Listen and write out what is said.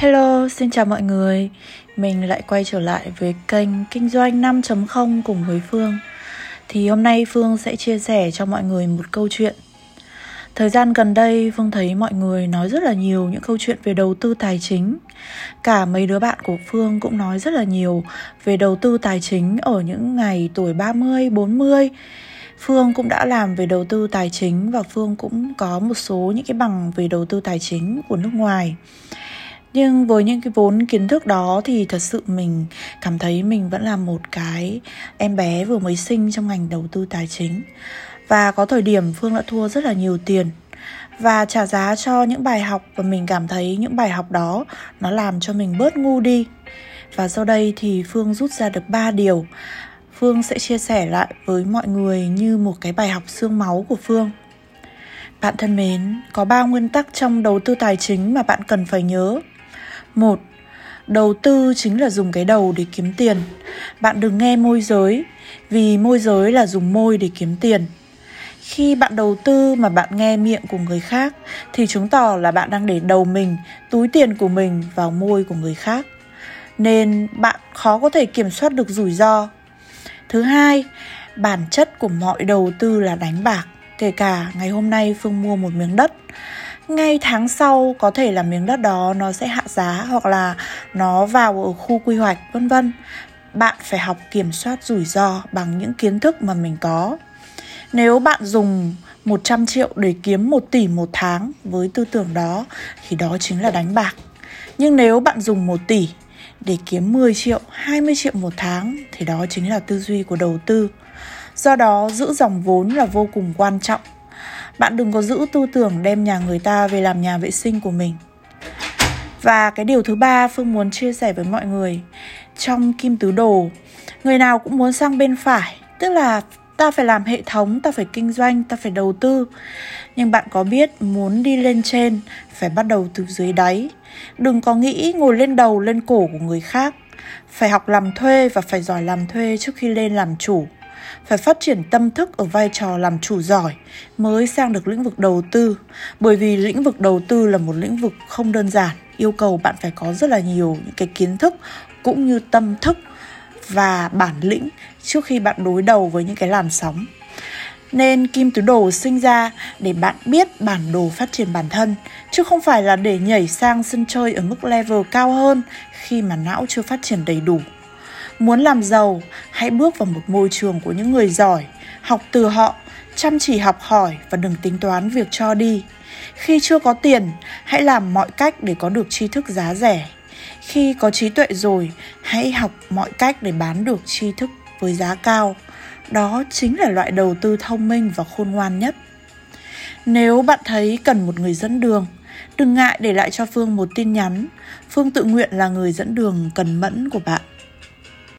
Hello, xin chào mọi người. Mình lại quay trở lại với kênh Kinh doanh 5.0 cùng với Phương. Thì hôm nay Phương sẽ chia sẻ cho mọi người một câu chuyện. Thời gian gần đây Phương thấy mọi người nói rất là nhiều những câu chuyện về đầu tư tài chính. Cả mấy đứa bạn của Phương cũng nói rất là nhiều về đầu tư tài chính ở những ngày tuổi 30, 40 Phương cũng đã làm về đầu tư tài chính và Phương cũng có một số những cái bằng về đầu tư tài chính của nước ngoài. Nhưng với những cái vốn kiến thức đó thì thật sự mình cảm thấy mình vẫn là một cái em bé vừa mới sinh trong ngành đầu tư tài chính. Và có thời điểm Phương đã thua rất là nhiều tiền và trả giá cho những bài học và mình cảm thấy những bài học đó nó làm cho mình bớt ngu đi. Và sau đây thì Phương rút ra được 3 điều Phương sẽ chia sẻ lại với mọi người như một cái bài học xương máu của Phương. Bạn thân mến, có ba nguyên tắc trong đầu tư tài chính mà bạn cần phải nhớ. Một, đầu tư chính là dùng cái đầu để kiếm tiền. Bạn đừng nghe môi giới, vì môi giới là dùng môi để kiếm tiền. Khi bạn đầu tư mà bạn nghe miệng của người khác thì chứng tỏ là bạn đang để đầu mình, túi tiền của mình vào môi của người khác. Nên bạn khó có thể kiểm soát được rủi ro Thứ hai, bản chất của mọi đầu tư là đánh bạc. Kể cả ngày hôm nay Phương mua một miếng đất ngay tháng sau có thể là miếng đất đó nó sẽ hạ giá hoặc là nó vào ở khu quy hoạch vân vân bạn phải học kiểm soát rủi ro bằng những kiến thức mà mình có nếu bạn dùng 100 triệu để kiếm 1 tỷ một tháng với tư tưởng đó thì đó chính là đánh bạc. Nhưng nếu bạn dùng 1 tỷ để kiếm 10 triệu, 20 triệu một tháng thì đó chính là tư duy của đầu tư. Do đó, giữ dòng vốn là vô cùng quan trọng. Bạn đừng có giữ tư tưởng đem nhà người ta về làm nhà vệ sinh của mình. Và cái điều thứ ba Phương muốn chia sẻ với mọi người trong kim tứ đồ, người nào cũng muốn sang bên phải, tức là ta phải làm hệ thống, ta phải kinh doanh, ta phải đầu tư. Nhưng bạn có biết muốn đi lên trên phải bắt đầu từ dưới đáy. Đừng có nghĩ ngồi lên đầu lên cổ của người khác. Phải học làm thuê và phải giỏi làm thuê trước khi lên làm chủ. Phải phát triển tâm thức ở vai trò làm chủ giỏi mới sang được lĩnh vực đầu tư. Bởi vì lĩnh vực đầu tư là một lĩnh vực không đơn giản, yêu cầu bạn phải có rất là nhiều những cái kiến thức cũng như tâm thức và bản lĩnh trước khi bạn đối đầu với những cái làn sóng nên kim tứ đồ sinh ra để bạn biết bản đồ phát triển bản thân chứ không phải là để nhảy sang sân chơi ở mức level cao hơn khi mà não chưa phát triển đầy đủ muốn làm giàu, hãy bước vào một môi trường của những người giỏi, học từ họ, chăm chỉ học hỏi và đừng tính toán việc cho đi. Khi chưa có tiền, hãy làm mọi cách để có được tri thức giá rẻ. Khi có trí tuệ rồi, hãy học mọi cách để bán được tri thức với giá cao. Đó chính là loại đầu tư thông minh và khôn ngoan nhất. Nếu bạn thấy cần một người dẫn đường, đừng ngại để lại cho phương một tin nhắn. Phương tự nguyện là người dẫn đường cần mẫn của bạn.